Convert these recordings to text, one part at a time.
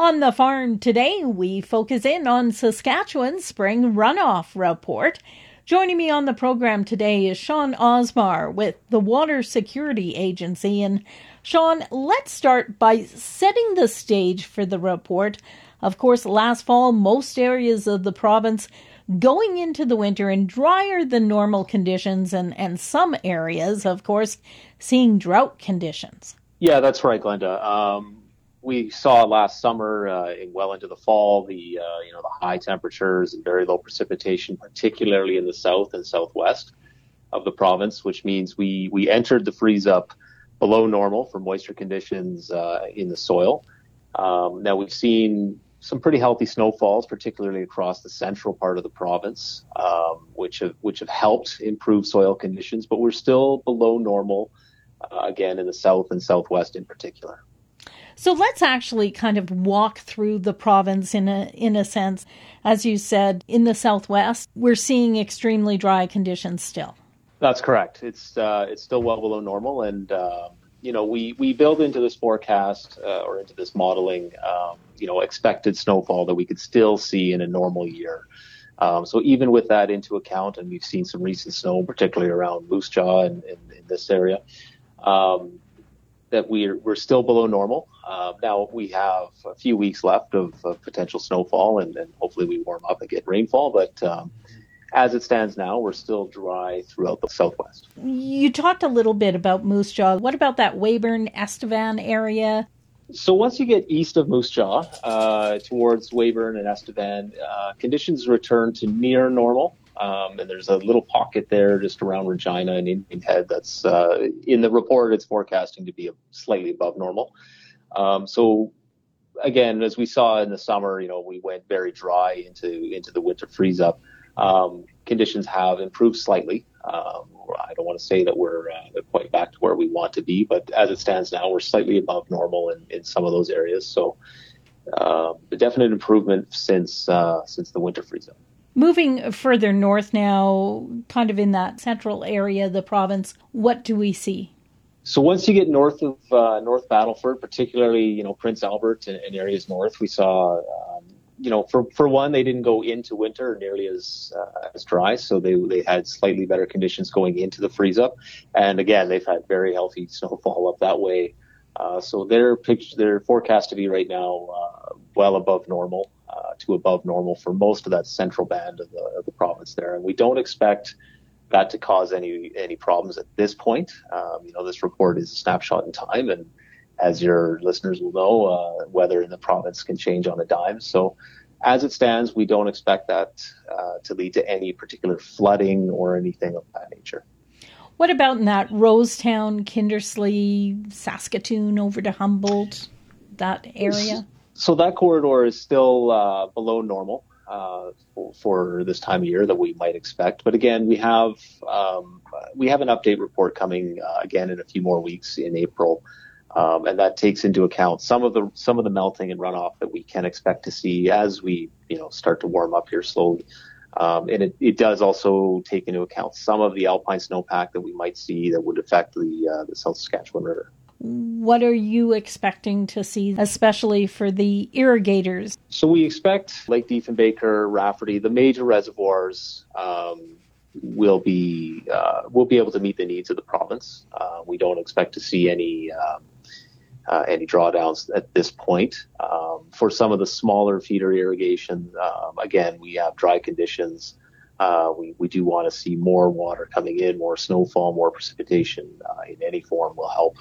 On the farm today, we focus in on Saskatchewan's spring runoff report. Joining me on the program today is Sean Osmar with the Water Security Agency. And Sean, let's start by setting the stage for the report. Of course, last fall, most areas of the province going into the winter in drier than normal conditions, and, and some areas, of course, seeing drought conditions. Yeah, that's right, Glenda. Um, we saw last summer, uh, well into the fall, the uh, you know the high temperatures and very low precipitation, particularly in the south and southwest of the province, which means we we entered the freeze up below normal for moisture conditions uh, in the soil. Um, now we've seen some pretty healthy snowfalls, particularly across the central part of the province, um, which have which have helped improve soil conditions, but we're still below normal uh, again in the south and southwest in particular. So let's actually kind of walk through the province in a in a sense. As you said, in the southwest, we're seeing extremely dry conditions still. That's correct. It's uh, it's still well below normal, and uh, you know we we build into this forecast uh, or into this modeling, um, you know, expected snowfall that we could still see in a normal year. Um, so even with that into account, and we've seen some recent snow, particularly around Moose Jaw and in, in, this area, um, that we're, we're still below normal. Uh, now we have a few weeks left of, of potential snowfall, and, and, hopefully we warm up and get rainfall. But um, as it stands now, we're still dry throughout the southwest. You talked a little bit about Moose Jaw. What about that Weyburn Estevan area? So once you get east of Moose Jaw uh, towards Weyburn and Estevan, uh, conditions return to near normal. Um, and there's a little pocket there just around Regina and Indian Head that's uh, in the report. It's forecasting to be slightly above normal. Um, so again, as we saw in the summer, you know, we went very dry into into the winter freeze up. Um, conditions have improved slightly. Um, I don't want to say that we're uh, quite back to where we want to be, but as it stands now, we're slightly above normal in, in some of those areas. So, uh, a definite improvement since uh, since the winter freeze up. Moving further north now, kind of in that central area of the province, what do we see? So once you get north of uh, North Battleford, particularly you know Prince Albert and, and areas north, we saw um, you know for for one they didn't go into winter nearly as uh, as dry, so they they had slightly better conditions going into the freeze up, and again they've had very healthy snowfall up that way. Uh, so their picture, their forecast to be right now uh, well above normal uh, to above normal for most of that central band of the, of the province there. And we don't expect that to cause any any problems at this point. Um, you know, this report is a snapshot in time, and as your listeners will know, uh, weather in the province can change on a dime. So, as it stands, we don't expect that uh, to lead to any particular flooding or anything of that nature. What about in that Rosetown, Kindersley, Saskatoon over to Humboldt, that area? So that corridor is still uh, below normal uh, for, this time of year that we might expect. But again, we have um, we have an update report coming uh, again in a few more weeks in April, um, and that takes into account some of the some of the melting and runoff that we can expect to see as we you know start to warm up here slowly. Um, and it, it, does also take into account some of the alpine snowpack that we might see that would affect the uh, the South Saskatchewan River. What are you expecting to see, especially for the irrigators? So we expect Lake Diefenbaker, Rafferty, the major reservoirs um, will be uh, will be able to meet the needs of the province. Uh, we don't expect to see any um, uh, any drawdowns at this point. Um, for some of the smaller feeder irrigation, um, again, we have dry conditions. Uh, we, we do want to see more water coming in, more snowfall, more precipitation uh, in any form will help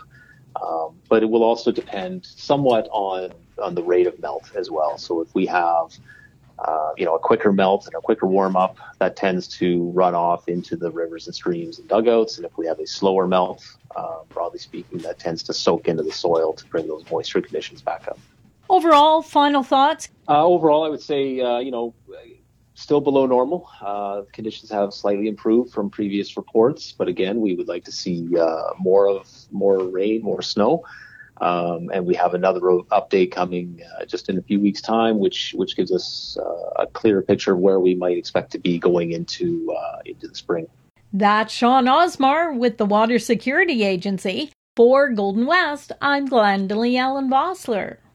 um, but it will also depend somewhat on on the rate of melt as well. So if we have uh, you know a quicker melt and a quicker warm up, that tends to run off into the rivers and streams and dugouts. And if we have a slower melt, uh, broadly speaking, that tends to soak into the soil to bring those moisture conditions back up. Overall, final thoughts? Uh, overall, I would say uh, you know still below normal. Uh, conditions have slightly improved from previous reports, but again, we would like to see uh, more of more rain, more snow. Um, and we have another update coming uh, just in a few weeks' time, which which gives us uh, a clearer picture of where we might expect to be going into uh, into the spring. That's Sean Osmar with the Water Security Agency. For Golden West, I'm Glendalee Allen Vossler.